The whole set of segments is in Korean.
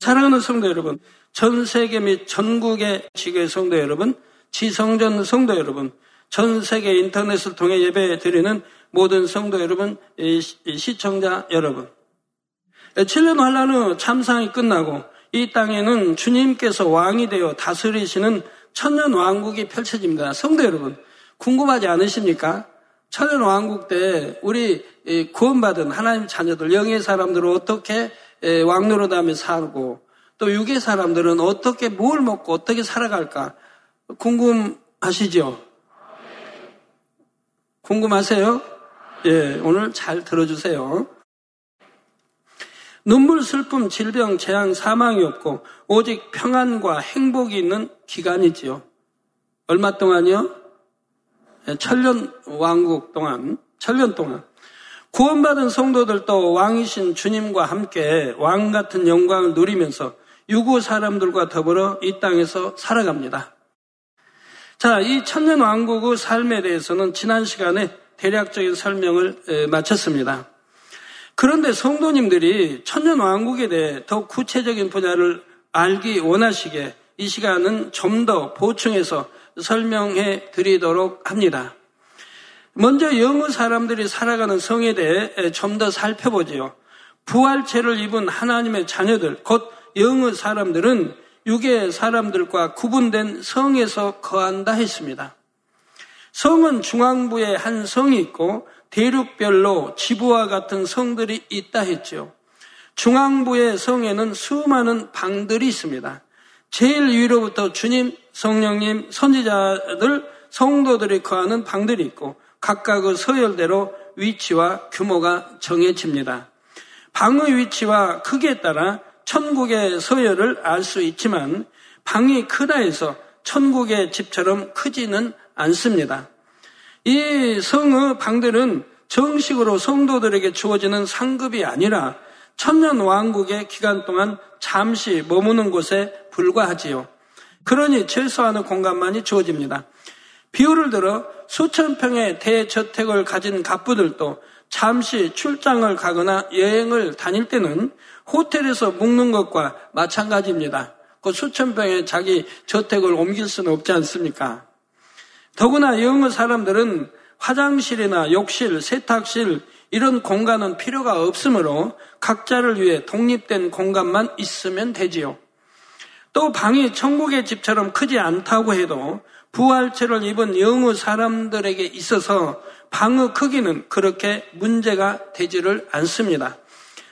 사랑하는 성도 여러분, 전 세계 및 전국의 지교의 성도 여러분, 지성전 성도 여러분, 전 세계 인터넷을 통해 예배 드리는 모든 성도 여러분, 시청자 여러분. 7년 환란 후 참상이 끝나고 이 땅에는 주님께서 왕이 되어 다스리시는 천년 왕국이 펼쳐집니다. 성도 여러분, 궁금하지 않으십니까? 천년 왕국 때 우리 구원받은 하나님 자녀들, 영의 사람들은 어떻게 왕노릇하며 살고 또 육의 사람들은 어떻게 뭘 먹고 어떻게 살아갈까 궁금하시죠? 궁금하세요? 예, 오늘 잘 들어주세요. 눈물, 슬픔, 질병, 재앙, 사망이 없고 오직 평안과 행복이 있는 기간이지요. 얼마 동안이요? 예, 천년 왕국 동안, 천년 동안. 구원받은 성도들도 왕이신 주님과 함께 왕 같은 영광을 누리면서 유구 사람들과 더불어 이 땅에서 살아갑니다. 자, 이 천년 왕국의 삶에 대해서는 지난 시간에 대략적인 설명을 마쳤습니다. 그런데 성도님들이 천년 왕국에 대해 더 구체적인 분야를 알기 원하시게 이 시간은 좀 더 보충해서 설명해 드리도록 합니다. 먼저 영어 사람들이 살아가는 성에 대해 좀 더 살펴보지요. 부활체를 입은 하나님의 자녀들, 곧 영어 사람들은 육의 사람들과 구분된 성에서 거한다 했습니다. 성은 중앙부에 한 성이 있고 대륙별로 지부와 같은 성들이 있다 했죠. 중앙부의 성에는 수많은 방들이 있습니다. 제일 위로부터 주님, 성령님, 선지자들, 성도들이 거하는 방들이 있고 각각의 서열대로 위치와 규모가 정해집니다. 방의 위치와 크기에 따라 천국의 서열을 알 수 있지만 방이 크다 해서 천국의 집처럼 크지는 않습니다. 이 성의 방들은 정식으로 성도들에게 주어지는 상급이 아니라 천년 왕국의 기간 동안 잠시 머무는 곳에 불과하지요. 그러니 최소한의 공간만이 주어집니다. 비유를 들어 수천 평의 대저택을 가진 갑부들도 잠시 출장을 가거나 여행을 다닐 때는 호텔에서 묵는 것과 마찬가지입니다. 그 수천 평의 자기 저택을 옮길 수는 없지 않습니까? 더구나 영어 사람들은 화장실이나 욕실, 세탁실 이런 공간은 필요가 없으므로 각자를 위해 독립된 공간만 있으면 되지요. 또 방이 천국의 집처럼 크지 않다고 해도 부활체를 입은 영어 사람들에게 있어서 방의 크기는 그렇게 문제가 되지를 않습니다.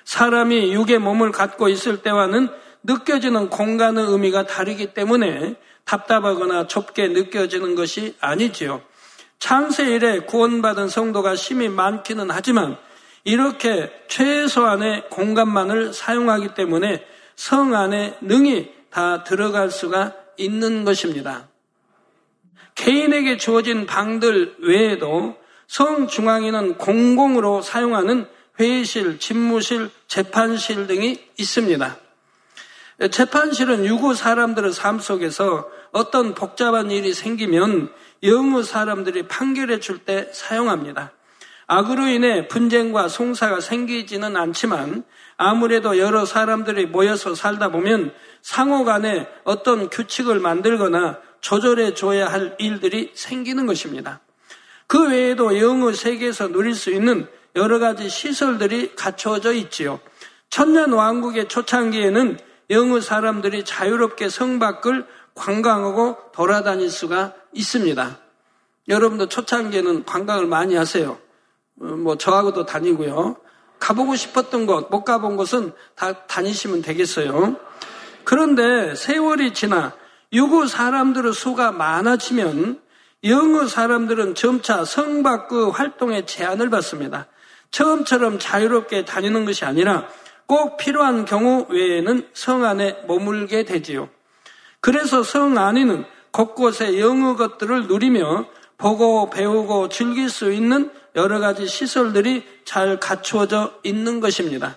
사람이 육의 몸을 갖고 있을 때와는 느껴지는 공간의 의미가 다르기 때문에 답답하거나 좁게 느껴지는 것이 아니지요. 창세 일에 구원받은 성도가 심히 많기는 하지만 이렇게 최소한의 공간만을 사용하기 때문에 성 안에 능히 다 들어갈 수가 있는 것입니다. 개인에게 주어진 방들 외에도 성 중앙에는 공공으로 사용하는 회의실, 집무실, 재판실 등이 있습니다. 재판실은 유고 사람들의 삶 속에서 어떤 복잡한 일이 생기면 영어 사람들이 판결해 줄 때 사용합니다. 악으로 인해 분쟁과 송사가 생기지는 않지만 아무래도 여러 사람들이 모여서 살다 보면 상호 간에 어떤 규칙을 만들거나 조절해 줘야 할 일들이 생기는 것입니다. 그 외에도 영어 세계에서 누릴 수 있는 여러 가지 시설들이 갖춰져 있지요. 천년 왕국의 초창기에는 영어 사람들이 자유롭게 성 밖을 관광하고 돌아다닐 수가 있습니다. 여러분도 초창기에는 관광을 많이 하세요. 어, 뭐 저하고도 다니고요. 가보고 싶었던 곳, 못 가본 곳은 다 다니시면 되겠어요. 그런데 세월이 지나 유구 사람들의 수가 많아지면 영어 사람들은 점차 성 밖의 활동에 제한을 받습니다. 처음처럼 자유롭게 다니는 것이 아니라 꼭 필요한 경우 외에는 성 안에 머물게 되지요. 그래서 성 안에는 곳곳에 영어 것들을 누리며 보고 배우고 즐길 수 있는 여러 가지 시설들이 잘 갖추어져 있는 것입니다.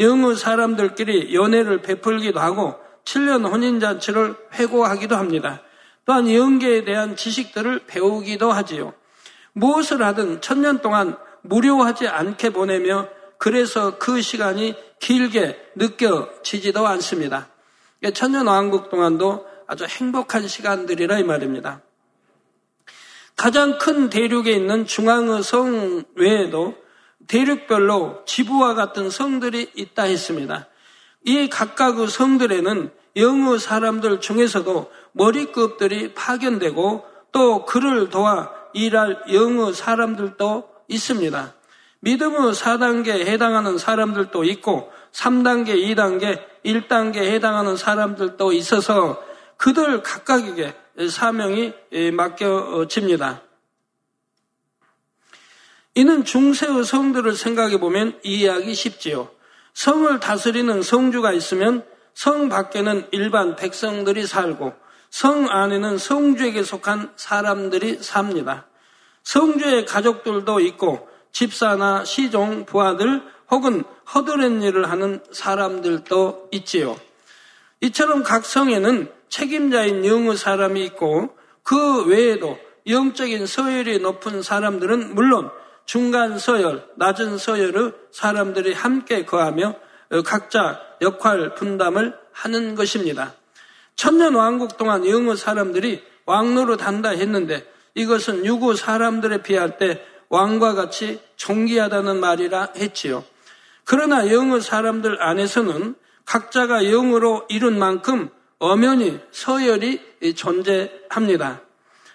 영어 사람들끼리 연애를 베풀기도 하고 7년 혼인잔치를 회고하기도 합니다. 또한 영계에 대한 지식들을 배우기도 하지요. 무엇을 하든 천년 동안 무료하지 않게 보내며 그래서 그 시간이 길게 느껴지지도 않습니다. 천년왕국 동안도 아주 행복한 시간들이라 이 말입니다. 가장 큰 대륙에 있는 중앙의 성 외에도 대륙별로 지부와 같은 성들이 있다 했습니다. 이 각각의 성들에는 영의 사람들 중에서도 머리급들이 파견되고 또 그를 도와 일할 영의 사람들도 있습니다. 믿음의 4단계에 해당하는 사람들도 있고 3단계, 2단계, 1단계에 해당하는 사람들도 있어서 그들 각각에게 사명이 맡겨집니다. 이는 중세의 성들을 생각해 보면 이해하기 쉽지요. 성을 다스리는 성주가 있으면 성 밖에는 일반 백성들이 살고 성 안에는 성주에게 속한 사람들이 삽니다. 성주의 가족들도 있고 집사나 시종, 부하들 혹은 허드렛 일을 하는 사람들도 있지요. 이처럼 각 성에는 책임자인 영의 사람이 있고 그 외에도 영적인 서열이 높은 사람들은 물론 중간 서열, 낮은 서열의 사람들이 함께 거하며 각자 역할 분담을 하는 것입니다. 천년 왕국 동안 영의 사람들이 왕노로 단다 했는데 이것은 유구 사람들에 비할 때 왕과 같이 존귀하다는 말이라 했지요. 그러나 영의 사람들 안에서는 각자가 영으로 이룬 만큼 엄연히 서열이 존재합니다.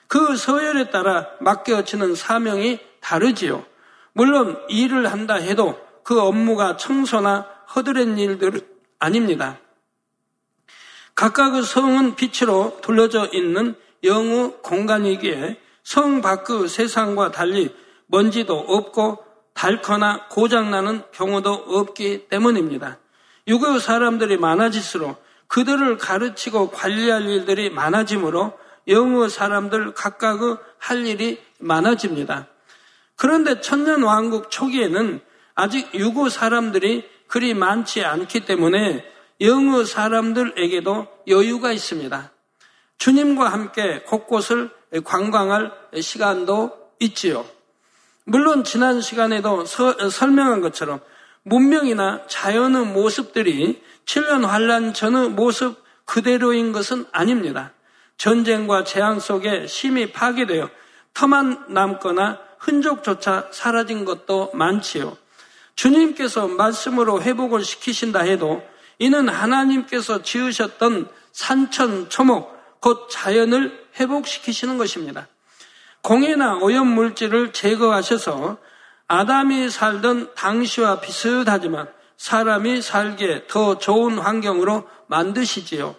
그 서열에 따라 맡겨지는 사명이 다르지요. 물론 일을 한다 해도 그 업무가 청소나 허드렛 일들은 아닙니다. 각각의 성은 빛으로 둘러져 있는 영의 공간이기에 성 밖의 세상과 달리 먼지도 없고 닳거나 고장나는 경우도 없기 때문입니다. 유교 사람들이 많아질수록 그들을 가르치고 관리할 일들이 많아지므로 영의 사람들 각각의 할 일이 많아집니다. 그런데 천년 왕국 초기에는 아직 유교 사람들이 그리 많지 않기 때문에 영의 사람들에게도 여유가 있습니다. 주님과 함께 곳곳을 관광할 시간도 있지요. 물론 지난 시간에도 서, 설명한 것처럼 문명이나 자연의 모습들이 7년 환란 전의 모습 그대로인 것은 아닙니다. 전쟁과 재앙 속에 심히 파괴되어 터만 남거나 흔적조차 사라진 것도 많지요. 주님께서 말씀으로 회복을 시키신다 해도 이는 하나님께서 지으셨던 산천, 초목, 곧 자연을 회복시키시는 것입니다. 공해나 오염 물질을 제거하셔서 아담이 살던 당시와 비슷하지만 사람이 살기에 더 좋은 환경으로 만드시지요.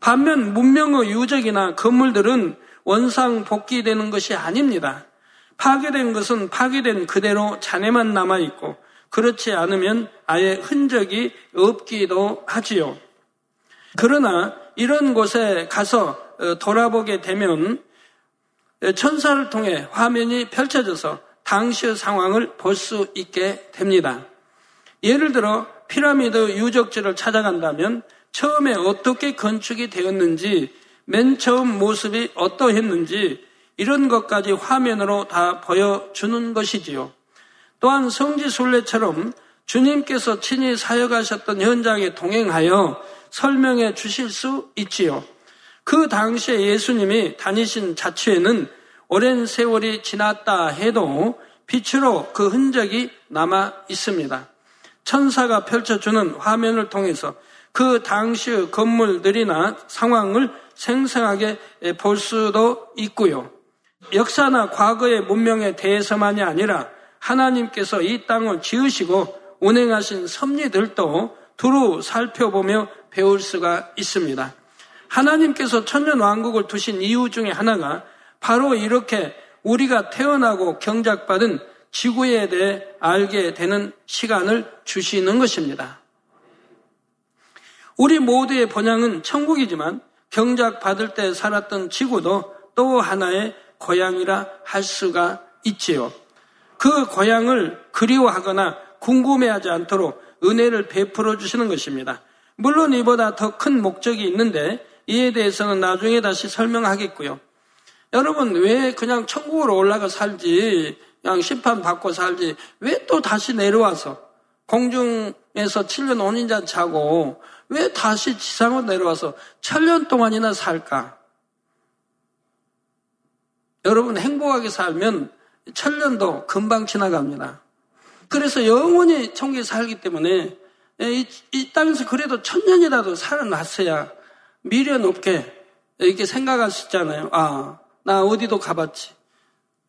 반면 문명의 유적이나 건물들은 원상 복귀되는 것이 아닙니다. 파괴된 것은 파괴된 그대로 잔해만 남아있고 그렇지 않으면 아예 흔적이 없기도 하지요. 그러나 이런 곳에 가서 어, 돌아보게 되면 천사를 통해 화면이 펼쳐져서 당시의 상황을 볼 수 있게 됩니다. 예를 들어 피라미드 유적지를 찾아간다면 처음에 어떻게 건축이 되었는지 맨 처음 모습이 어떠했는지 이런 것까지 화면으로 다 보여주는 것이지요. 또한 성지순례처럼 주님께서 친히 사역하셨던 현장에 동행하여 설명해 주실 수 있지요. 그 당시에 예수님이 다니신 자취에는 오랜 세월이 지났다 해도 빛으로 그 흔적이 남아 있습니다. 천사가 펼쳐주는 화면을 통해서 그 당시의 건물들이나 상황을 생생하게 볼 수도 있고요. 역사나 과거의 문명에 대해서만이 아니라 하나님께서 이 땅을 지으시고 운행하신 섭리들도 두루 살펴보며 배울 수가 있습니다. 하나님께서 천년 왕국을 두신 이유 중에 하나가 바로 이렇게 우리가 태어나고 경작받은 지구에 대해 알게 되는 시간을 주시는 것입니다. 우리 모두의 번향은 천국이지만 경작받을 때 살았던 지구도 또 하나의 고향이라 할 수가 있지요. 그 고향을 그리워하거나 궁금해하지 않도록 은혜를 베풀어 주시는 것입니다. 물론 이보다 더 큰 목적이 있는데 이에 대해서는 나중에 다시 설명하겠고요. 여러분 왜 그냥 천국으로 올라가 살지 그냥 심판 받고 살지 왜 또 다시 내려와서 공중에서 7년 5년자 자고 왜 다시 지상으로 내려와서 천년 동안이나 살까? 여러분 행복하게 살면 천년도 금방 지나갑니다. 그래서 영원히 천국에 살기 때문에 이, 이 땅에서 그래도 천년이라도 살아났어야 미련 없게 이렇게 생각할 수 있잖아요. 아, 나 어디도 가봤지.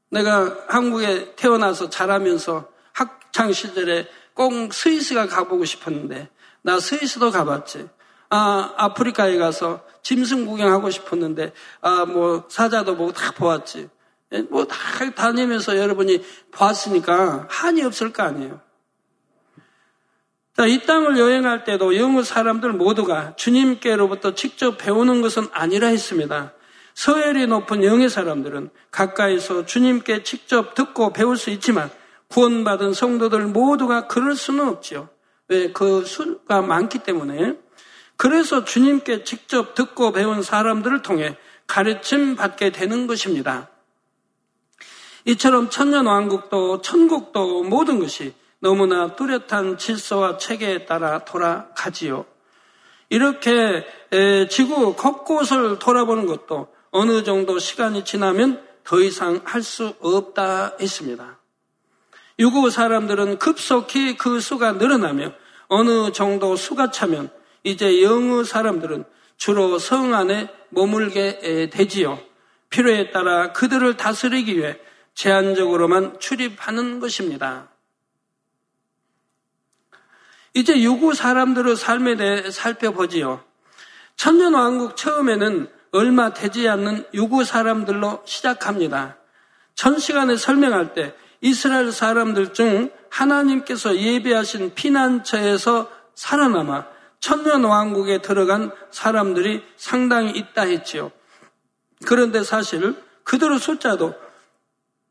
내가 한국에 태어나서 자라면서 학창 시절에 꼭 스위스가 가보고 싶었는데 나 스위스도 가봤지. 아, 아프리카에 가서 짐승 구경하고 싶었는데, 아, 뭐, 사자도 보고 다 보았지. 예, 뭐, 다 다니면서 여러분이 봤으니까 한이 없을 거 아니에요. 자, 이 땅을 여행할 때도 영어 사람들 모두가 주님께로부터 직접 배우는 것은 아니라 했습니다. 서열이 높은 영의 사람들은 가까이서 주님께 직접 듣고 배울 수 있지만 구원받은 성도들 모두가 그럴 수는 없지요. 왜? 그 수가 많기 때문에. 그래서 주님께 직접 듣고 배운 사람들을 통해 가르침 받게 되는 것입니다. 이처럼 천년왕국도 천국도 모든 것이 너무나 뚜렷한 질서와 체계에 따라 돌아가지요. 이렇게 지구 곳곳을 돌아보는 것도 어느 정도 시간이 지나면 더 이상 할 수 없다 했습니다. 유구 사람들은 급속히 그 수가 늘어나며 어느 정도 수가 차면 이제 영어 사람들은 주로 성 안에 머물게 되지요. 필요에 따라 그들을 다스리기 위해 제한적으로만 출입하는 것입니다. 이제 유구 사람들의 삶에 대해 살펴보지요. 천년왕국 처음에는 얼마 되지 않는 유구 사람들로 시작합니다. 전 시간에 설명할 때 이스라엘 사람들 중 하나님께서 예비하신 피난처에서 살아남아 천년 왕국에 들어간 사람들이 상당히 있다 했지요. 그런데 사실 그들의 숫자도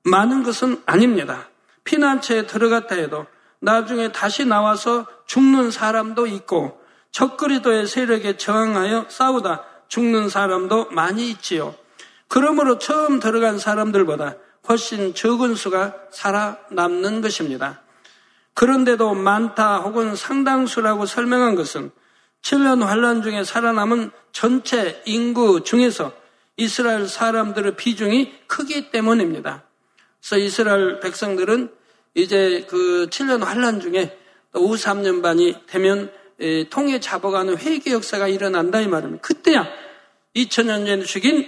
많은 것은 아닙니다. 피난처에 들어갔다 해도 나중에 다시 나와서 죽는 사람도 있고 적그리도의 세력에 저항하여 싸우다 죽는 사람도 많이 있지요. 그러므로 처음 들어간 사람들보다 훨씬 적은 수가 살아남는 것입니다. 그런데도 많다 혹은 상당수라고 설명한 것은 7년 환란 중에 살아남은 전체 인구 중에서 이스라엘 사람들의 비중이 크기 때문입니다. 그래서 이스라엘 백성들은 이제 그 7년 환란 중에 또 53년 반이 되면 통해 잡아가는 회개 역사가 일어난다 이 말입니다. 그때야 2000년 전에 죽인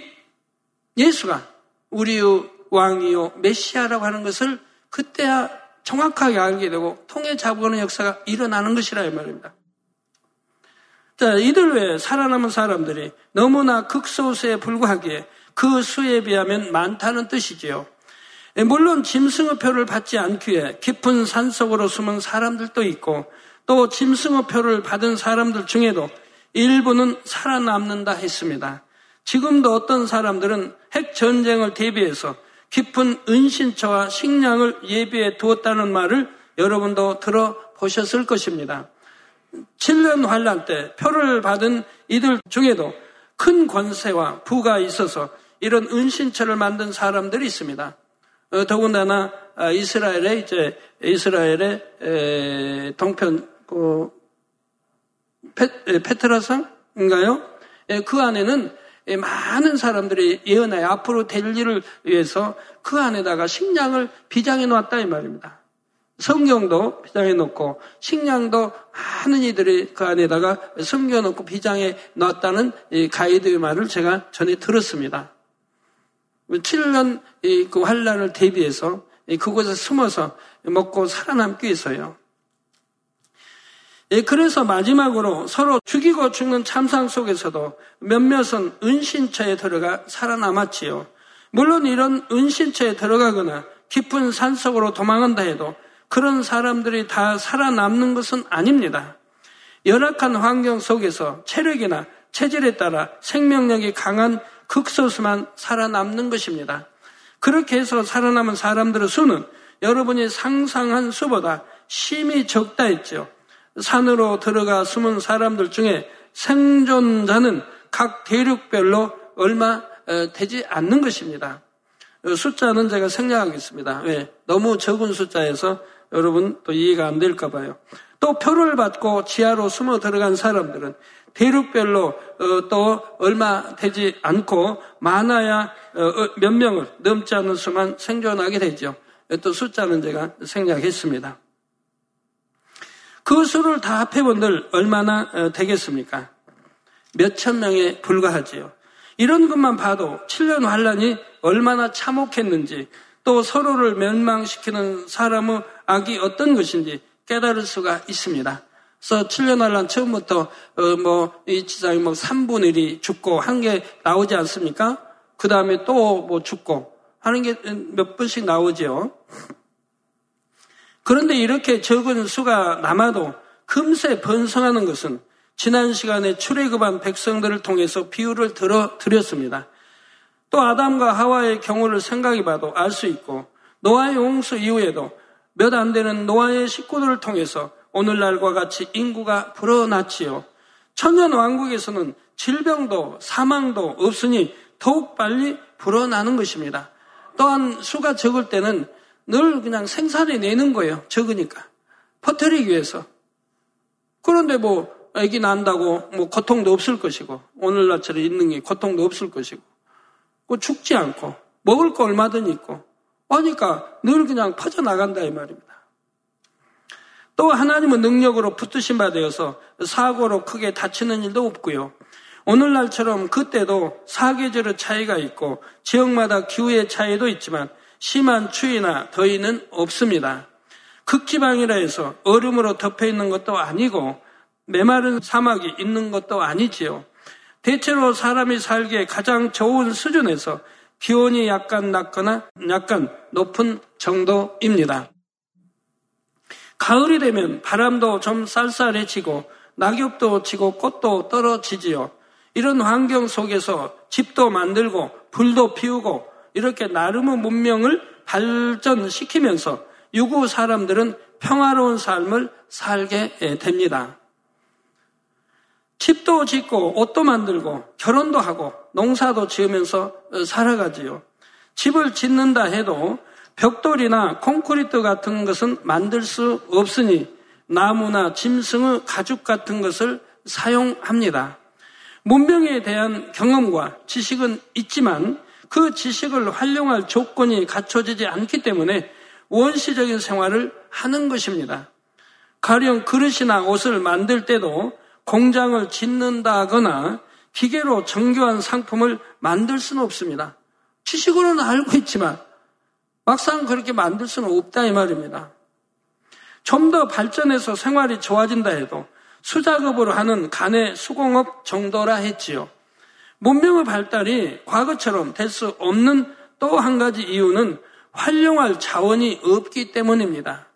예수가 우리의 왕이요 메시아라고 하는 것을 그때야 정확하게 알게 되고 통해 잡아가는 역사가 일어나는 것이라 이 말입니다. 자, 이들 외에 살아남은 사람들이 너무나 극소수에 불과하기에 그 수에 비하면 많다는 뜻이지요. 예, 물론 짐승의표를 받지 않기에 깊은 산속으로 숨은 사람들도 있고 또 짐승의표를 받은 사람들 중에도 일부는 살아남는다 했습니다. 지금도 어떤 사람들은 핵 전쟁을 대비해서 깊은 은신처와 식량을 예비해 두었다는 말을 여러분도 들어보셨을 것입니다. 7년 환란 때 표를 받은 이들 중에도 큰 권세와 부가 있어서 이런 은신처를 만든 사람들이 있습니다. 어, 더군다나 아, 이스라엘의 이제 이스라엘의 동편 그 페, 트라상인가요? 예, 그 안에는 많은 사람들이 예언하여 앞으로 될 일을 위해서 그 안에다가 식량을 비장해 놓았다 이 말입니다. 성경도 비장해 놓고 식량도 많은 이들이 그 안에다가 숨겨 놓고 비장해 놨다는 가이드의 말을 제가 전에 들었습니다. 7년 그 환란을 대비해서 그곳에 숨어서 먹고 살아남기 위해서요. 예, 그래서 마지막으로 서로 죽이고 죽는 참상 속에서도 몇몇은 은신처에 들어가 살아남았지요. 물론 이런 은신처에 들어가거나 깊은 산속으로 도망한다 해도 그런 사람들이 다 살아남는 것은 아닙니다. 열악한 환경 속에서 체력이나 체질에 따라 생명력이 강한 극소수만 살아남는 것입니다. 그렇게 해서 살아남은 사람들의 수는 여러분이 상상한 수보다 심히 적다 했죠. 산으로 들어가 숨은 사람들 중에 생존자는 각 대륙별로 얼마 어, 되지 않는 것입니다. 어, 숫자는 제가 생략하겠습니다. 왜? 너무 적은 숫자에서 여러분 또 이해가 안 될까 봐요. 또 표를 받고 지하로 숨어 들어간 사람들은 대륙별로 어, 또 얼마 되지 않고 많아야 어, 어, 몇 명을 넘지 않는 수만 생존하게 되죠. 또 숫자는 제가 생략했습니다. 그 수를 다 합해본들 얼마나 되겠습니까? 몇 천 명에 불과하지요. 이런 것만 봐도 7년 환란이 얼마나 참혹했는지 또 서로를 멸망시키는 사람의 악이 어떤 것인지 깨달을 수가 있습니다. 그래서 7년 환란 처음부터 어, 뭐이 지상이 뭐 3분의 1이 죽고 한 게 나오지 않습니까? 그 다음에 또 뭐 죽고 하는 게 몇 번씩 나오죠. 그런데 이렇게 적은 수가 남아도 금세 번성하는 것은 지난 시간에 출애굽한 백성들을 통해서 비유를 들어 드렸습니다. 또 아담과 하와의 경우를 생각해 봐도 알 수 있고 노아의 홍수 이후에도 몇 안 되는 노아의 식구들을 통해서 오늘날과 같이 인구가 불어났지요. 천년 왕국에서는 질병도 사망도 없으니 더욱 빨리 불어나는 것입니다. 또한 수가 적을 때는 늘 그냥 생산해 내는 거예요. 적으니까. 퍼뜨리기 위해서. 그런데 뭐, 애기 난다고 뭐 고통도 없을 것이고, 오늘날처럼 있는 게 고통도 없을 것이고, 뭐 죽지 않고, 먹을 거 얼마든 있고, 하니까 늘 그냥 퍼져 나간다 이 말입니다. 또 하나님은 능력으로 붙드신 바 되어서 사고로 크게 다치는 일도 없고요. 오늘날처럼 그때도 사계절의 차이가 있고 지역마다 기후의 차이도 있지만 심한 추위나 더위는 없습니다. 극지방이라 해서 얼음으로 덮여 있는 것도 아니고 메마른 사막이 있는 것도 아니지요. 대체로 사람이 살기에 가장 좋은 수준에서 기온이 약간 낮거나 약간 높은 정도입니다. 가을이 되면 바람도 좀 쌀쌀해지고 낙엽도 지고 꽃도 떨어지지요. 이런 환경 속에서 집도 만들고 불도 피우고 이렇게 나름의 문명을 발전시키면서 유구 사람들은 평화로운 삶을 살게 됩니다. 집도 짓고 옷도 만들고 결혼도 하고 농사도 지으면서 살아가지요. 집을 짓는다 해도 벽돌이나 콘크리트 같은 것은 만들 수 없으니 나무나 짐승의 가죽 같은 것을 사용합니다. 문명에 대한 경험과 지식은 있지만 그 지식을 활용할 조건이 갖춰지지 않기 때문에 원시적인 생활을 하는 것입니다. 가령 그릇이나 옷을 만들 때도 공장을 짓는다거나 기계로 정교한 상품을 만들 수는 없습니다. 지식으로는 알고 있지만 막상 그렇게 만들 수는 없다 이 말입니다. 좀 더 발전해서 생활이 좋아진다 해도 수작업으로 하는 간의 수공업 정도라 했지요. 문명의 발달이 과거처럼 될 수 없는 또 한 가지 이유는 활용할 자원이 없기 때문입니다.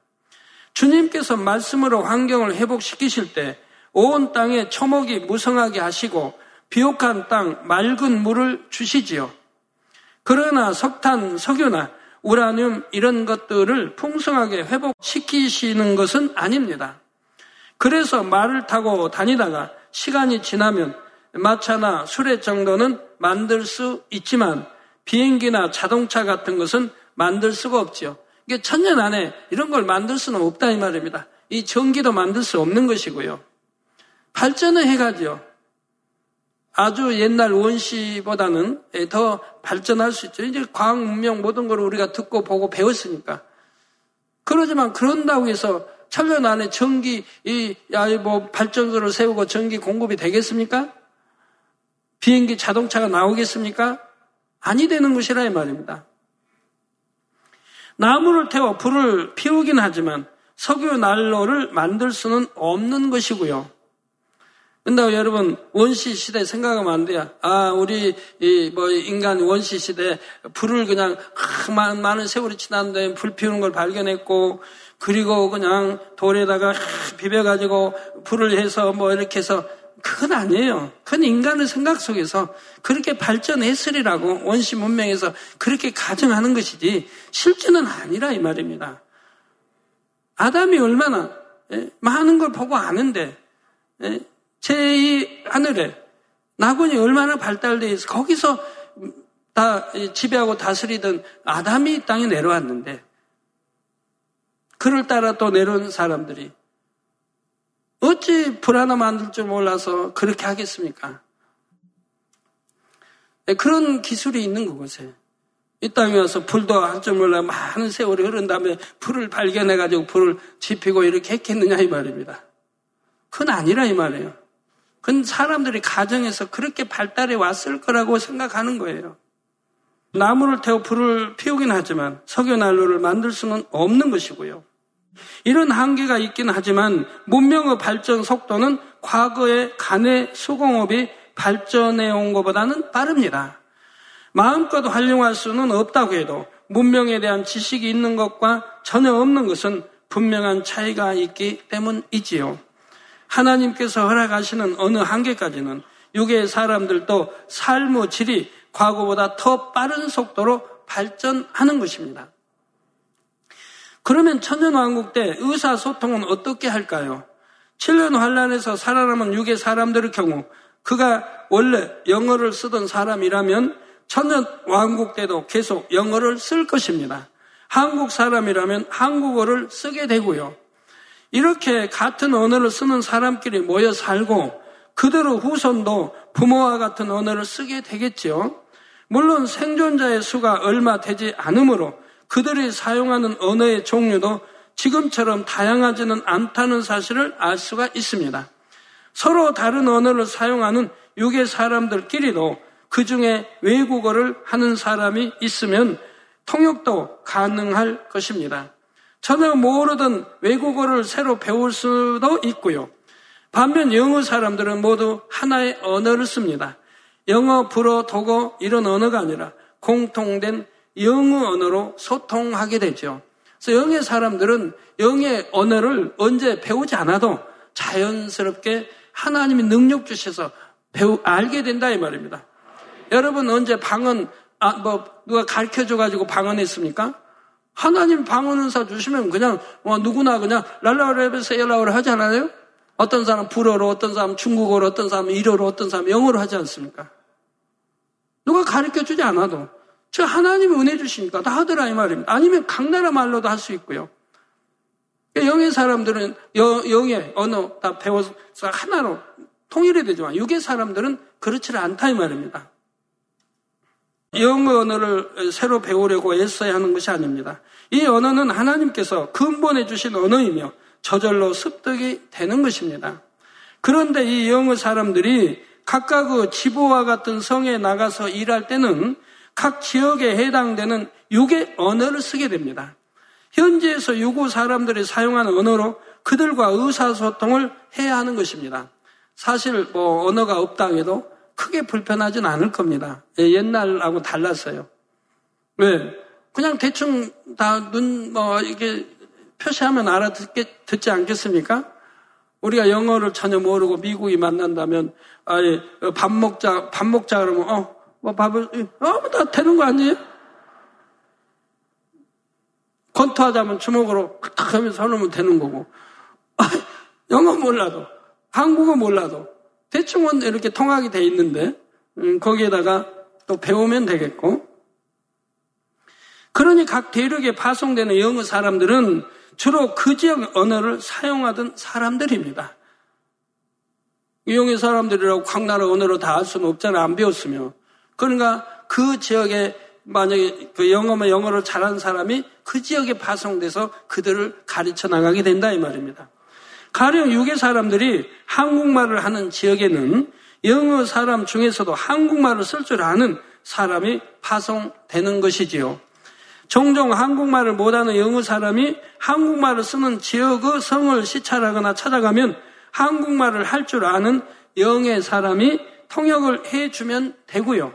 주님께서 말씀으로 환경을 회복시키실 때 온 땅에 초목이 무성하게 하시고 비옥한 땅 맑은 물을 주시지요. 그러나 석탄, 석유나 우라늄 이런 것들을 풍성하게 회복시키시는 것은 아닙니다. 그래서 말을 타고 다니다가 시간이 지나면 마차나 수레 정도는 만들 수 있지만 비행기나 자동차 같은 것은 만들 수가 없죠. 이게 천년 안에 이런 걸 만들 수는 없다 이 말입니다. 이 전기도 만들 수 없는 것이고요. 발전을 해가지요. 아주 옛날 원시보다는 더 발전할 수 있죠. 이제 과학 문명 모든 걸 우리가 듣고 보고 배웠으니까. 그러지만 그런다고 해서 천년 안에 전기, 이, 야, 뭐, 발전소를 세우고 전기 공급이 되겠습니까? 비행기 자동차가 나오겠습니까? 아니 되는 것이라 이 말입니다. 나무를 태워 불을 피우긴 하지만 석유 난로를 만들 수는 없는 것이고요. 근데 여러분 원시 시대 생각하면 안 돼요. 아 우리 뭐 인간 원시 시대 불을 그냥 많은, 많은 세월이 다음에 불 피우는 걸 발견했고 그리고 그냥 돌에다가 비벼 가지고 불을 해서 뭐 이렇게 해서 그건 아니에요. 그건 인간의 생각 속에서 그렇게 발전했으리라고 원시 문명에서 그렇게 가정하는 것이지 실제는 아니라 이 말입니다. 아담이 얼마나 예, 많은 걸 보고 아는데 예, 제2 하늘에 낙원이 얼마나 발달되어 있어 거기서 다 지배하고 다스리던 아담이 땅에 내려왔는데 그를 따라 또 내려온 사람들이 어찌 불 하나 만들 줄 몰라서 그렇게 하겠습니까? 네, 그런 기술이 있는 그곳에 이 땅에 와서 불도 할 줄 몰라 많은 세월이 흐른 다음에 불을 발견해가지고 불을 지피고 이렇게 했겠느냐 이 말입니다. 그건 아니라 이 말이에요. 그건 사람들이 가정에서 그렇게 발달해 왔을 거라고 생각하는 거예요. 나무를 태워 불을 피우긴 하지만 석유 난로를 만들 수는 없는 것이고요. 이런 한계가 있긴 하지만 문명의 발전 속도는 과거의 간의 수공업이 발전해 온 것보다는 빠릅니다. 마음껏 활용할 수는 없다고 해도 문명에 대한 지식이 있는 것과 전혀 없는 것은 분명한 차이가 있기 때문이지요. 하나님께서 허락하시는 어느 한계까지는 육의 사람들도 삶의 질이 과거보다 더 빠른 속도로 발전하는 것입니다. 그러면 천년왕국 때 의사소통은 어떻게 할까요? 7년 환란에서 살아남은 육의 사람들의 경우 그가 원래 영어를 쓰던 사람이라면 천년 왕국 때도 계속 영어를 쓸 것입니다. 한국 사람이라면 한국어를 쓰게 되고요. 이렇게 같은 언어를 쓰는 사람끼리 모여 살고 그대로 후손도 부모와 같은 언어를 쓰게 되겠지요. 물론 생존자의 수가 얼마 되지 않으므로 그들이 사용하는 언어의 종류도 지금처럼 다양하지는 않다는 사실을 알 수가 있습니다. 서로 다른 언어를 사용하는 육의 사람들끼리도 그 중에 외국어를 하는 사람이 있으면 통역도 가능할 것입니다. 전혀 모르던 외국어를 새로 배울 수도 있고요. 반면 영어 사람들은 모두 하나의 언어를 씁니다. 영어, 불어, 독어 이런 언어가 아니라 공통된 영어 언어로 소통하게 되죠. 그래서 영의 사람들은 영의 언어를 언제 배우지 않아도 자연스럽게 하나님이 능력 주셔서 배우 알게 된다 이 말입니다. 여러분 언제 방언 아, 뭐 누가 가르쳐 줘 가지고 방언했습니까? 하나님 방언은사 주시면 그냥 뭐 누구나 그냥 랄라레베세라를 하지 않아요? 어떤 사람 불어로, 어떤 사람 중국어로, 어떤 사람 일어로, 어떤 사람 영어로 하지 않습니까? 누가 가르쳐 주지 않아도 저 하나님이 은혜 주시니까 다 하더라 이 말입니다. 아니면 각 나라 말로도 할 수 있고요. 영의 사람들은 영의 언어 다 배워서 하나로 통일이 되지만 육의 사람들은 그렇지 않다 이 말입니다. 영어 언어를 새로 배우려고 애써야 하는 것이 아닙니다. 이 언어는 하나님께서 근본해 주신 언어이며 저절로 습득이 되는 것입니다. 그런데 이 영어 사람들이 각각의 지보와 같은 성에 나가서 일할 때는 각 지역에 해당되는 육의 언어를 쓰게 됩니다. 현지에서 유고 사람들이 사용하는 언어로 그들과 의사소통을 해야 하는 것입니다. 사실 뭐 언어가 없다 해도 크게 불편하진 않을 겁니다. 예, 옛날하고 달랐어요. 왜? 그냥 대충 다 눈, 뭐, 이게 표시하면 알아듣게, 듣지 않겠습니까? 우리가 영어를 전혀 모르고 미국이 만난다면, 아예, 밥 먹자, 밥 먹자 그러면, 어, 뭐 밥을, 어, 뭐다 되는 거 아니에요? 권투하자면 주먹으로 탁 하면서 하면 되는 거고. 영어 몰라도, 한국어 몰라도, 대충은 이렇게 통하게 돼 있는데 음, 거기에다가 또 배우면 되겠고 그러니 각 대륙에 파송되는 영어 사람들은 주로 그 지역 언어를 사용하던 사람들입니다. 영어 사람들이라고 각 나라 언어로 다 할 수는 없잖아요. 안 배웠으면. 그러니까 그 지역에 만약에 그 영어면 영어를 잘하는 사람이 그 지역에 파송돼서 그들을 가르쳐 나가게 된다 이 말입니다. 가령 유괴 사람들이 한국말을 하는 지역에는 영어 사람 중에서도 한국말을 쓸 줄 아는 사람이 파송되는 것이지요. 종종 한국말을 못하는 영어 사람이 한국말을 쓰는 지역의 성을 시찰하거나 찾아가면 한국말을 할 줄 아는 영의 사람이 통역을 해주면 되고요.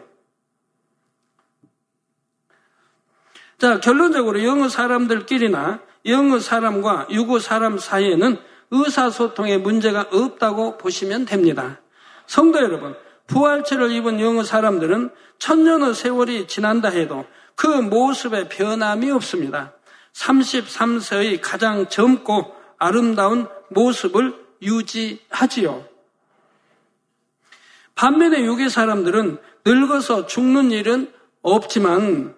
자, 결론적으로 영어 사람들끼리나 영어 사람과 유고 사람 사이에는 의사소통에 문제가 없다고 보시면 됩니다. 성도 여러분, 부활체를 입은 영어 사람들은 천년의 세월이 지난다 해도 그 모습에 변함이 없습니다. 33세의 가장 젊고 아름다운 모습을 유지하지요. 반면에 유괴 사람들은 늙어서 죽는 일은 없지만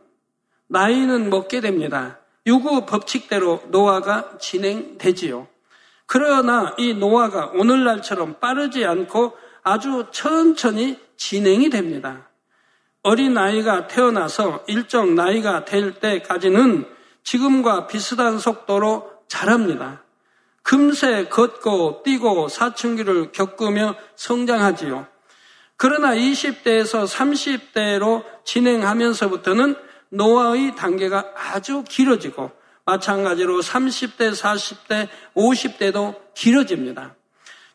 나이는 먹게 됩니다. 유구 법칙대로 노화가 진행되지요. 그러나 이 노화가 오늘날처럼 빠르지 않고 아주 천천히 진행이 됩니다. 어린 아이가 태어나서 일정 나이가 될 때까지는 지금과 비슷한 속도로 자랍니다. 금세 걷고 뛰고 사춘기를 겪으며 성장하지요. 그러나 20대에서 30대로 진행하면서부터는 노화의 단계가 아주 길어지고 마찬가지로 30대, 40대, 50대도 길어집니다.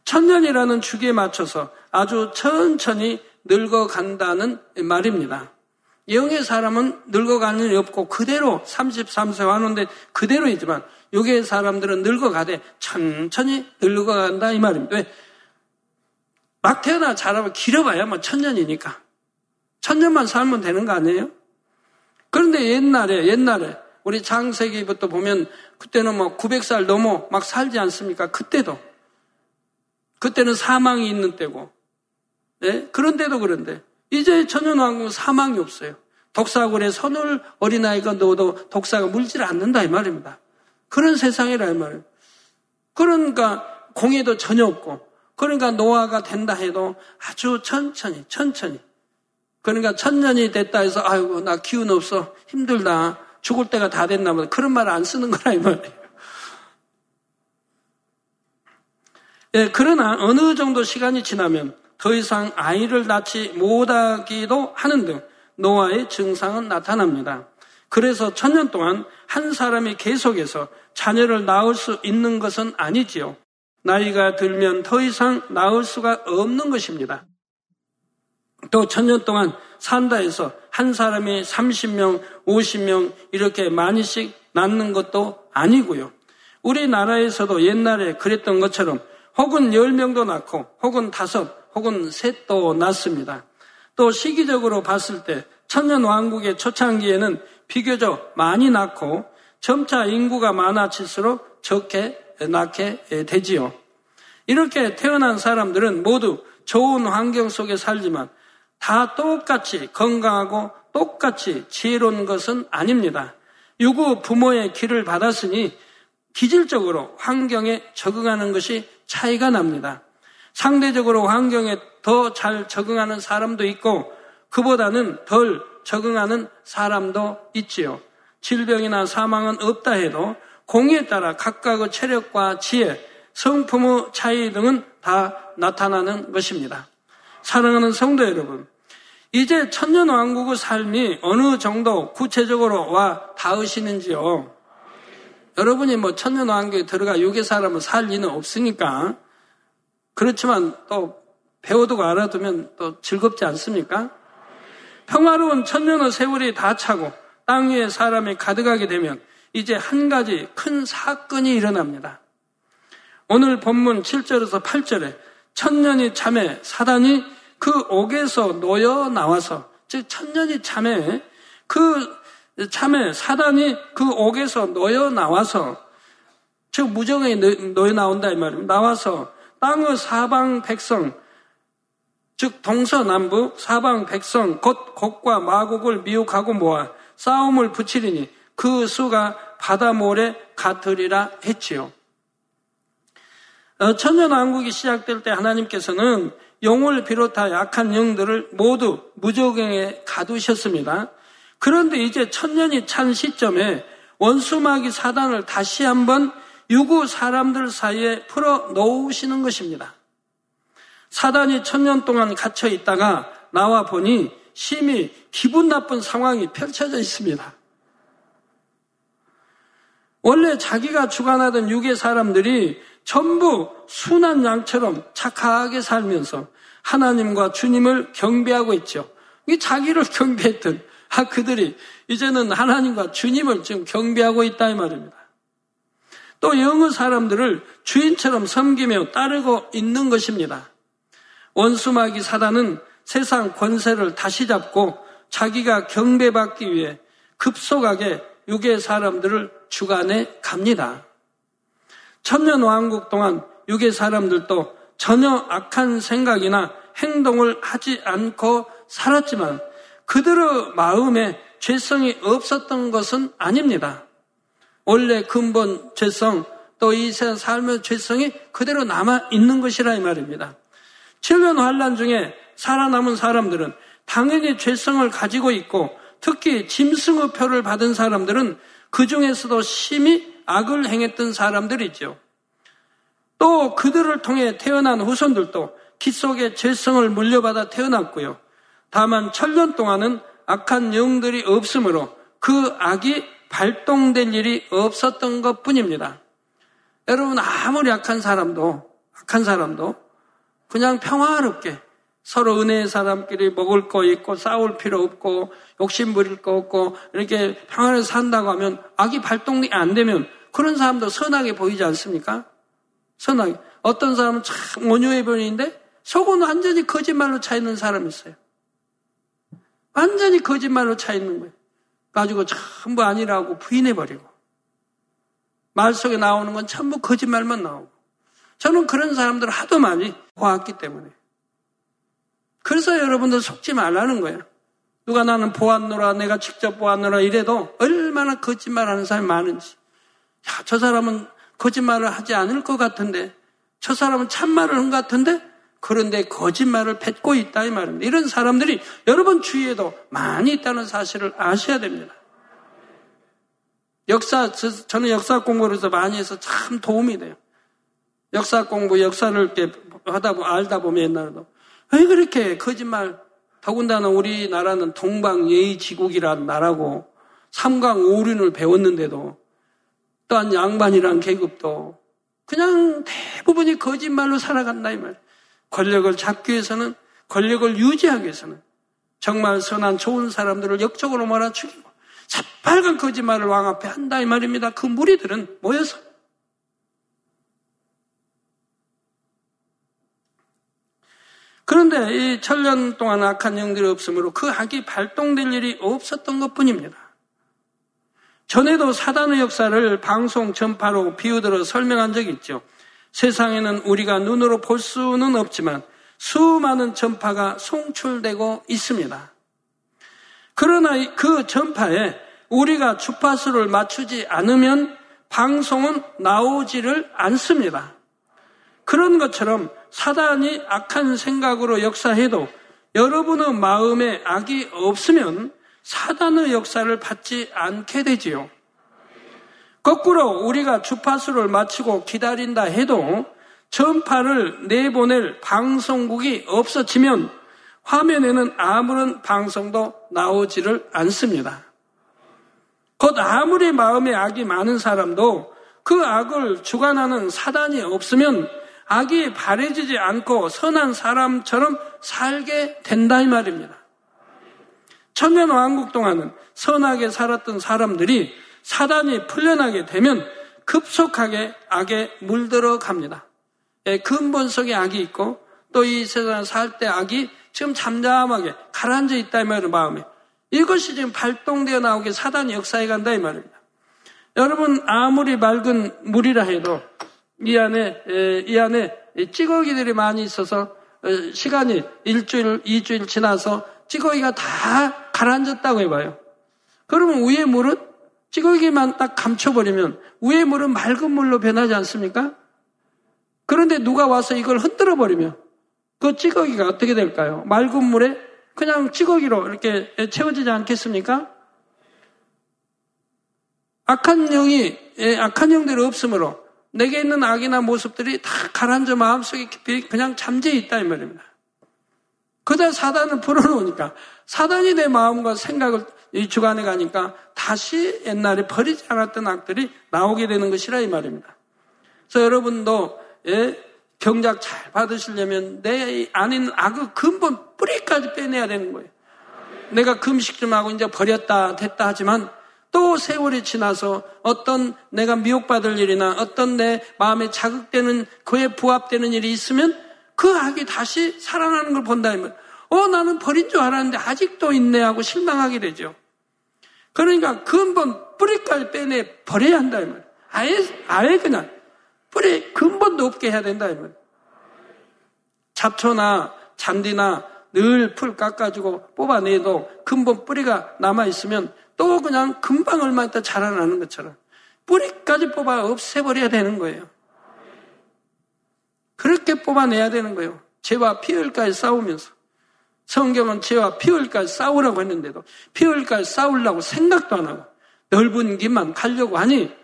천년이라는 주기에 맞춰서 아주 천천히 늙어간다는 말입니다. 영의 사람은 늙어가는 일이 없고 그대로 33세 하는데 그대로이지만 요의 사람들은 늙어가되 천천히 늙어간다 이 말입니다. 왜? 막 태어나 자라면 길어봐야 뭐 천년이니까. 천년만 살면 되는 거 아니에요? 그런데 옛날에, 옛날에, 우리 장세기부터 보면 그때는 뭐 900살 넘어 막 살지 않습니까? 그때도. 그때는 사망이 있는 때고. 네? 그런데도 그런데. 이제 천연왕국은 사망이 없어요. 독사굴에 선을 어린아이가 넣어도 독사가 물질 않는다 이 말입니다. 그런 세상이라 이 말이에요. 그러니까 공해도 전혀 없고 그러니까 노화가 된다 해도 아주 천천히, 천천히. 그러니까 천년이 됐다 해서, 아이고, 나 기운 없어. 힘들다. 죽을 때가 다 됐나 보다. 그런 말안 쓰는 거라, 이 말이에요. 예, 그러나 어느 정도 시간이 지나면 더 이상 아이를 낳지 못하기도 하는 등 노화의 증상은 나타납니다. 그래서 천년 동안 한 사람이 계속해서 자녀를 낳을 수 있는 것은 아니지요. 나이가 들면 더 이상 나을 수가 없는 것입니다. 또 천년 동안 산다 해서 한 사람이 30명, 50명 이렇게 많이씩 낳는 것도 아니고요. 우리나라에서도 옛날에 그랬던 것처럼 혹은 10명도 낳고 혹은 다섯 혹은 셋도 낳습니다. 또 시기적으로 봤을 때 천년 왕국의 초창기에는 비교적 많이 낳고 점차 인구가 많아질수록 적게 낳게 되지요. 이렇게 태어난 사람들은 모두 좋은 환경 속에 살지만 다 똑같이 건강하고 똑같이 지혜로운 것은 아닙니다. 유구 부모의 길을 받았으니 기질적으로 환경에 적응하는 것이 차이가 납니다. 상대적으로 환경에 더 잘 적응하는 사람도 있고 그보다는 덜 적응하는 사람도 있지요. 질병이나 사망은 없다 해도 공에 따라 각각의 체력과 지혜, 성품의 차이 등은 다 나타나는 것입니다. 사랑하는 성도 여러분, 이제 천년 왕국의 삶이 어느 정도 구체적으로 와 닿으시는지요? 여러분이 뭐 천년 왕국에 들어가 육의 사람은 살 리는 없으니까 그렇지만 또 배워두고 알아두면 또 즐겁지 않습니까? 평화로운 천년의 세월이 다 차고 땅 위에 사람이 가득하게 되면 이제 한 가지 큰 사건이 일어납니다. 오늘 본문 7절에서 8절에 천년이 참에 사단이 그 옥에서 놓여 나와서 즉 천년이 참에 그 참에 사단이 그 옥에서 놓여 나와서 즉 무정에 놓여 나온다 이 말입니다. 나와서 땅의 사방 백성 즉 동서남북 사방 백성 곧 곡과 마곡을 미혹하고 모아 싸움을 붙이리니 그 수가 바다 모래 같으리라 했지요. 어, 천년왕국이 시작될 때 하나님께서는 영을 비롯하 약한 영들을 모두 무조경에 가두셨습니다. 그런데 이제 천년이 찬 시점에 원수마귀 사단을 다시 한번 유구 사람들 사이에 풀어 놓으시는 것입니다. 사단이 천년 동안 갇혀 있다가 나와 보니 심히 기분 나쁜 상황이 펼쳐져 있습니다. 원래 자기가 주관하던 유괴 사람들이 전부 순한 양처럼 착하게 살면서 하나님과 주님을 경배하고 있죠. 자기를 경배했던 아, 그들이 이제는 하나님과 주님을 지금 경배하고 있다 이 말입니다. 또 영의 사람들을 주인처럼 섬기며 따르고 있는 것입니다. 원수마귀 사단은 세상 권세를 다시 잡고 자기가 경배받기 위해 급속하게 유괴 사람들을 주관해 갑니다. 천년 왕국 동안 유괴 사람들도 전혀 악한 생각이나 행동을 하지 않고 살았지만 그들의 마음에 죄성이 없었던 것은 아닙니다. 원래 근본 죄성 또이 세상 삶의 죄성이 그대로 남아 있는 것이라 이 말입니다. 7년 환란 중에 살아남은 사람들은 당연히 죄성을 가지고 있고 특히 짐승의 표를 받은 사람들은 그 중에서도 심히 악을 행했던 사람들이죠. 또 그들을 통해 태어난 후손들도 기 속에 죄성을 물려받아 태어났고요. 다만 천년 동안은 악한 영들이 없으므로 그 악이 발동될 일이 없었던 것 뿐입니다. 여러분, 아무리 악한 사람도, 악한 사람도 그냥 평화롭게 서로 은혜의 사람끼리 먹을 거 있고 싸울 필요 없고 욕심 부릴 거 없고 이렇게 평안을 산다고 하면 악이 발동이 안 되면 그런 사람도 선하게 보이지 않습니까? 선하게. 어떤 사람은 참 온유해 보이는데 속은 완전히 거짓말로 차 있는 사람이 있어요. 완전히 거짓말로 차 있는 거예요. 가지고 전부 아니라고 부인해버리고. 말 속에 나오는 건 전부 거짓말만 나오고. 저는 그런 사람들을 하도 많이 보았기 때문에. 그래서 여러분들 속지 말라는 거예요. 누가 나는 보았노라, 내가 직접 보았노라 이래도 얼마나 거짓말하는 사람이 많은지. 야, 저 사람은 거짓말을 하지 않을 것 같은데, 저 사람은 참말을 한 것 같은데, 그런데 거짓말을 뱉고 있다 이 말입니다. 이런 사람들이 여러분 주위에도 많이 있다는 사실을 아셔야 됩니다. 역사, 저는 역사 공부를 해서 많이 해서 참 도움이 돼요. 역사 공부, 역사를 이렇게 하다 보면, 알다 보면 옛날에도. 왜 그렇게 거짓말, 더군다나 우리나라는 동방 예의 지국이라는 나라고 삼강 오륜을 배웠는데도 또한 양반이란 계급도 그냥 대부분이 거짓말로 살아간다 이 말. 권력을 잡기 위해서는 권력을 유지하기 위해서는 정말 선한 좋은 사람들을 역적으로 몰아 죽이고 새빨간 거짓말을 왕 앞에 한다 이 말입니다. 그 무리들은 모여서 그런데 이 천년 동안 악한 영들이 없으므로 그 악이 발동될 일이 없었던 것 뿐입니다. 전에도 사단의 역사를 방송 전파로 비유들어 설명한 적이 있죠. 세상에는 우리가 눈으로 볼 수는 없지만 수많은 전파가 송출되고 있습니다. 그러나 그 전파에 우리가 주파수를 맞추지 않으면 방송은 나오지를 않습니다. 그런 것처럼 사단이 악한 생각으로 역사해도 여러분의 마음에 악이 없으면 사단의 역사를 받지 않게 되지요. 거꾸로 우리가 주파수를 마치고 기다린다 해도 전파를 내보낼 방송국이 없어지면 화면에는 아무런 방송도 나오지를 않습니다. 곧 아무리 마음에 악이 많은 사람도 그 악을 주관하는 사단이 없으면 악이 바래지지 않고 선한 사람처럼 살게 된다 이 말입니다. 천년 왕국 동안은 선하게 살았던 사람들이 사단이 풀려나게 되면 급속하게 악에 물들어 갑니다. 예, 근본 속에 악이 있고 또 이 세상에 살때 악이 지금 잠잠하게 가라앉아 있다 이 말이에요 마음에. 이것이 지금 발동되어 나오게 사단이 역사해 간다 이 말입니다. 여러분 아무리 맑은 물이라 해도 이 안에 이 안에 찌꺼기들이 많이 있어서 어, 시간이 일주일, 이주일 지나서 찌꺼기가 다 가라앉았다고 해봐요. 그러면 위에 물은 찌꺼기만 딱 감춰버리면 위에 물은 맑은 물로 변하지 않습니까? 그런데 누가 와서 이걸 흔들어 버리면 그 찌꺼기가 어떻게 될까요? 맑은 물에 그냥 찌꺼기로 이렇게 채워지지 않겠습니까? 악한 영이 악한 영들이 없으므로 내게 있는 악이나 모습들이 다 가라앉아 마음속에 깊이 그냥 잠재 있다 이 말입니다. 그다 사단을 불어놓으니까 사단이 내 마음과 생각을 주관해 가니까 다시 옛날에 버리지 않았던 악들이 나오게 되는 것이라 이 말입니다. 그래서 여러분도 예, 경작 잘 받으시려면 내 안에 있는 악의 근본 뿌리까지 빼내야 되는 거예요. 내가 금식 좀 하고 이제 버렸다 됐다 하지만 또 세월이 지나서 어떤 내가 미혹받을 일이나 어떤 내 마음에 자극되는 그에 부합되는 일이 있으면 그 악이 다시 살아나는 걸 본다면 어 나는 버린 줄 알았는데 아직도 있네 하고 실망하게 되죠. 그러니까 근본 뿌리까지 빼내 버려야 한다 면 아예 아예 그냥 뿌리 근본도 없게 해야 된다 면 잡초나 잔디나 늘 풀 깎아주고 뽑아내도 근본 뿌리가 남아 있으면 또 그냥 금방 얼마 있다 자라나는 것처럼 뿌리까지 뽑아 없애버려야 되는 거예요. 그렇게 뽑아내야 되는 거예요. 죄와 피흘까지 싸우면서. 성경은 죄와 피흘까지 싸우라고 했는데도 피흘까지 싸우려고 생각도 안 하고 넓은 길만 가려고 하니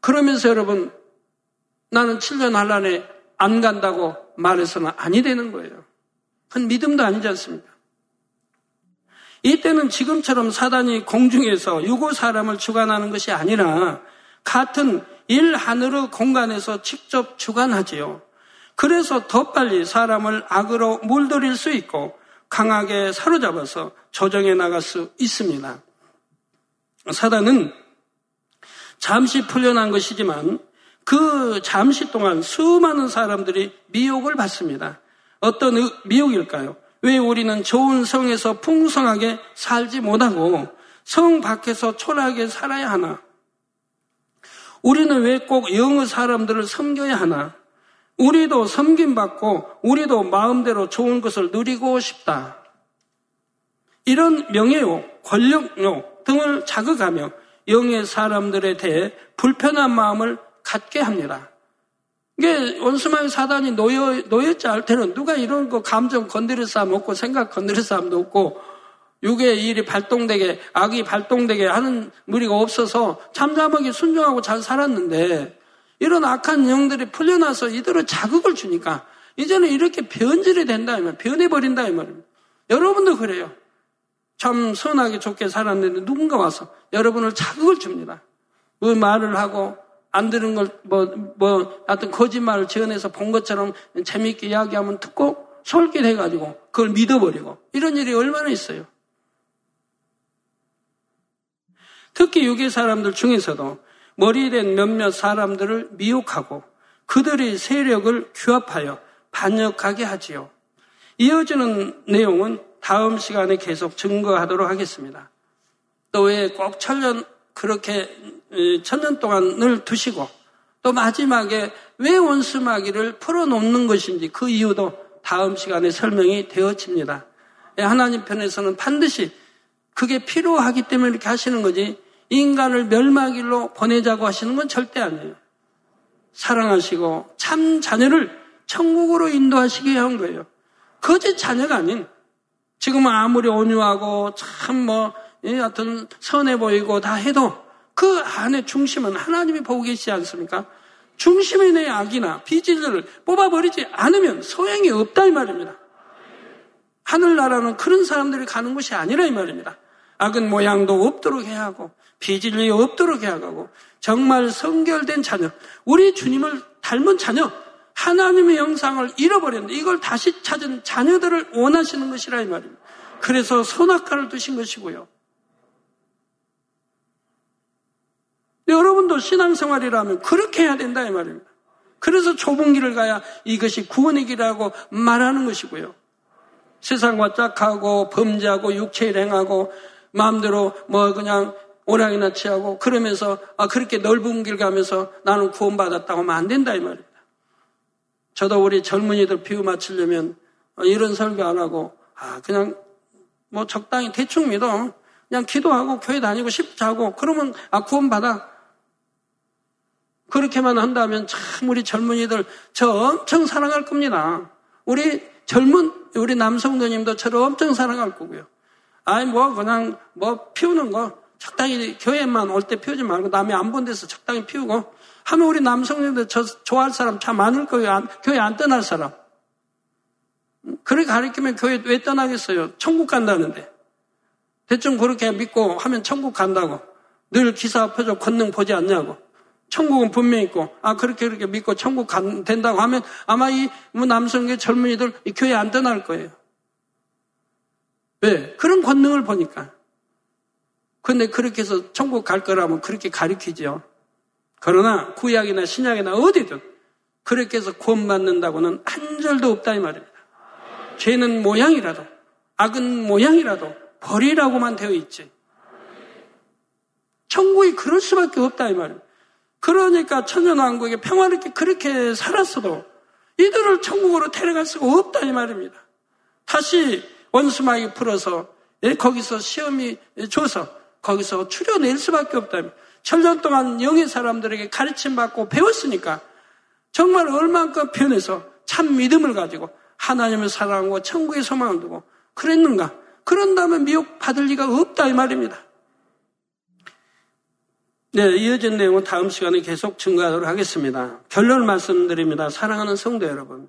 그러면서 여러분 나는 7년 한란에 안 간다고 말해서는 아니 되는 거예요. 그건 믿음도 아니지 않습니까? 이때는 지금처럼 사단이 공중에서 유고 사람을 주관하는 것이 아니라 같은 일 하늘의 공간에서 직접 주관하지요. 그래서 더 빨리 사람을 악으로 물들일 수 있고 강하게 사로잡아서 조정해 나갈 수 있습니다. 사단은 잠시 풀려난 것이지만 그 잠시 동안 수많은 사람들이 미혹을 받습니다. 어떤 미혹일까요? 왜 우리는 좋은 성에서 풍성하게 살지 못하고 성 밖에서 초라하게 살아야 하나? 우리는 왜 꼭 영의 사람들을 섬겨야 하나? 우리도 섬김받고 우리도 마음대로 좋은 것을 누리고 싶다. 이런 명예욕, 권력욕 등을 자극하며 영의 사람들에 대해 불편한 마음을 갖게 합니다. 이게 원수마의 사단이 놓여, 놓였지 않을 때는 누가 이런 거 감정 건드릴 사람 없고 생각 건드릴 사람도 없고 육의 일이 발동되게 악이 발동되게 하는 무리가 없어서 잠잠하게 순종하고 잘 살았는데 이런 악한 영들이 풀려나서 이들을 자극을 주니까 이제는 이렇게 변질이 된다 이 말 변해 버린다 이 말입니다. 여러분도 그래요. 참 선하게 좋게 살았는데 누군가 와서 여러분을 자극을 줍니다. 그 말을 하고 안 들은 걸, 뭐, 뭐, 하여튼 거짓말을 지어내서 본 것처럼 재미있게 이야기하면 듣고 솔깃해 가지고 그걸 믿어버리고 이런 일이 얼마나 있어요. 특히 유괴 사람들 중에서도 머리된 몇몇 사람들을 미혹하고 그들의 세력을 규합하여 반역하게 하지요. 이어지는 내용은 다음 시간에 계속 증거하도록 하겠습니다. 또 왜 꼭 천년 그렇게 천년 동안을 두시고 또 마지막에 왜 원수마귀를 풀어놓는 것인지 그 이유도 다음 시간에 설명이 되어집니다. 예, 하나님 편에서는 반드시 그게 필요하기 때문에 이렇게 하시는 거지 인간을 멸망길로 보내자고 하시는 건 절대 아니에요. 사랑하시고 참 자녀를 천국으로 인도하시게 한 거예요. 거짓 자녀가 아닌 지금은 아무리 온유하고 참뭐 예, 하여튼 선해 보이고 다 해도 그 안에 중심은 하나님이 보고 계시지 않습니까? 중심의 내 악이나 비질들을 뽑아버리지 않으면 소용이 없다 이 말입니다. 하늘나라는 그런 사람들이 가는 곳이 아니라 이 말입니다. 악은 모양도 없도록 해야 하고 비질이 없도록 해야 하고 정말 성결된 자녀, 우리 주님을 닮은 자녀, 하나님의 영상을 잃어버렸는데 이걸 다시 찾은 자녀들을 원하시는 것이라 이 말입니다. 그래서 선악과를 두신 것이고요. 여러분도 신앙생활이라면 그렇게 해야 된다 이 말입니다. 그래서 좁은 길을 가야 이것이 구원의 길이라고 말하는 것이고요. 세상과 짝하고 범죄하고 육체일 행하고 마음대로 뭐 그냥 오락이나 취하고 그러면서 아 그렇게 넓은 길 가면서 나는 구원받았다고 하면 안 된다 이 말입니다. 저도 우리 젊은이들 비유 맞추려면 이런 설교 안 하고 아 그냥 뭐 적당히 대충 믿어 그냥 기도하고 교회 다니고 싶자고 그러면 아 구원받아 그렇게만 한다면 참 우리 젊은이들 저 엄청 사랑할 겁니다. 우리 젊은 우리 남성도님도 저를 엄청 사랑할 거고요. 아니 뭐 그냥 뭐 피우는 거 적당히 교회만 올 때 피우지 말고 남이 안본 데서 적당히 피우고 하면 우리 남성님들 저 좋아할 사람 참 많을 거예요. 안, 교회 안 떠날 사람. 그렇게 가르치면 교회 왜 떠나겠어요? 천국 간다는데. 대충 그렇게 믿고 하면 천국 간다고. 늘 기사 표적 권능 보지 않냐고. 천국은 분명히 있고, 아, 그렇게 그렇게 믿고 천국 간, 된다고 하면 아마 이 뭐 남성계 젊은이들 이 교회 안 떠날 거예요. 왜? 그런 권능을 보니까. 근데 그렇게 해서 천국 갈 거라면 그렇게 가리키죠. 그러나 구약이나 신약이나 어디든 그렇게 해서 구원받는다고는 한 절도 없다 이 말입니다. 죄는 모양이라도 악은 모양이라도 벌이라고만 되어 있지. 천국이 그럴 수밖에 없다 이 말입니다. 그러니까 천연왕국에 평화롭게 그렇게 살았어도 이들을 천국으로 데려갈 수가 없다 이 말입니다. 다시 원수마귀 풀어서 예, 거기서 시험이 줘서 거기서 추려낼 수밖에 없다면 7년 동안 영의 사람들에게 가르침 받고 배웠으니까 정말 얼만큼 편해서 참 믿음을 가지고 하나님을 사랑하고 천국의 소망을 두고 그랬는가? 그런다면 미혹 받을 리가 없다 이 말입니다. 네, 이어진 내용은 다음 시간에 계속 증거하도록 하겠습니다. 결론을 말씀드립니다. 사랑하는 성도 여러분.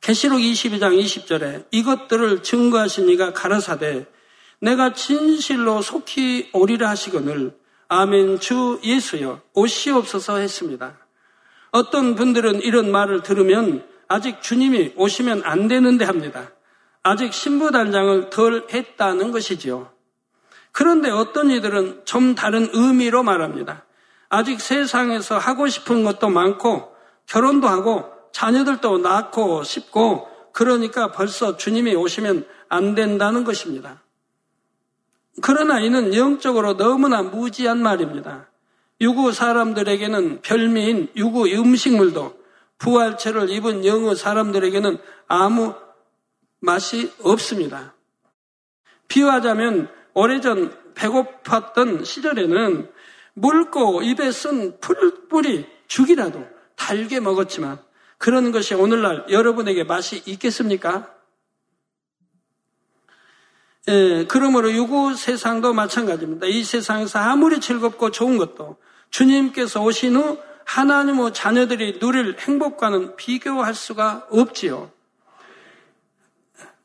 계시록 22장 20절에 이것들을 증거하신 이가 가라사대 내가 진실로 속히 오리라 하시거늘 아멘 주 예수여 오시옵소서 했습니다. 어떤 분들은 이런 말을 들으면 아직 주님이 오시면 안 되는데 합니다. 아직 신부 단장을 덜 했다는 것이지요. 그런데 어떤 이들은 좀 다른 의미로 말합니다. 아직 세상에서 하고 싶은 것도 많고 결혼도 하고 자녀들도 낳고 싶고 그러니까 벌써 주님이 오시면 안 된다는 것입니다. 그러나 이는 영적으로 너무나 무지한 말입니다. 유구 사람들에게는 별미인 유구 음식물도 부활체를 입은 영어 사람들에게는 아무 맛이 없습니다. 비유하자면 오래전 배고팠던 시절에는 묽고 입에 쓴 풀뿌리 죽이라도 달게 먹었지만 그런 것이 오늘날 여러분에게 맛이 있겠습니까? 예, 그러므로 유구 세상도 마찬가지입니다. 이 세상에서 아무리 즐겁고 좋은 것도 주님께서 오신 후 하나님의 자녀들이 누릴 행복과는 비교할 수가 없지요.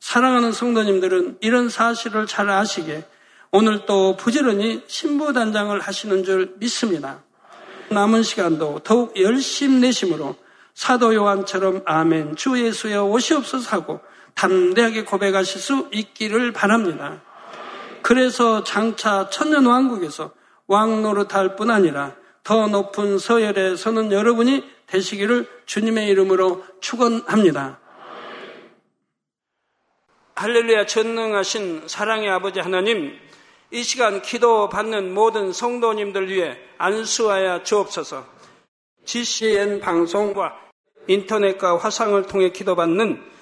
사랑하는 성도님들은 이런 사실을 잘 아시게 오늘 또 부지런히 신부단장을 하시는 줄 믿습니다. 남은 시간도 더욱 열심 내심으로 사도 요한처럼 아멘 주 예수여 오시옵소서 하고 담대하게 고백하실 수 있기를 바랍니다. 그래서 장차 천년왕국에서 왕 노릇할 뿐 아니라 더 높은 서열에 서는 여러분이 되시기를 주님의 이름으로 축원합니다. 할렐루야 전능하신 사랑의 아버지 하나님 이 시간 기도 받는 모든 성도님들 위해 안수하여 주옵소서. GCN 방송과 인터넷과 화상을 통해 기도받는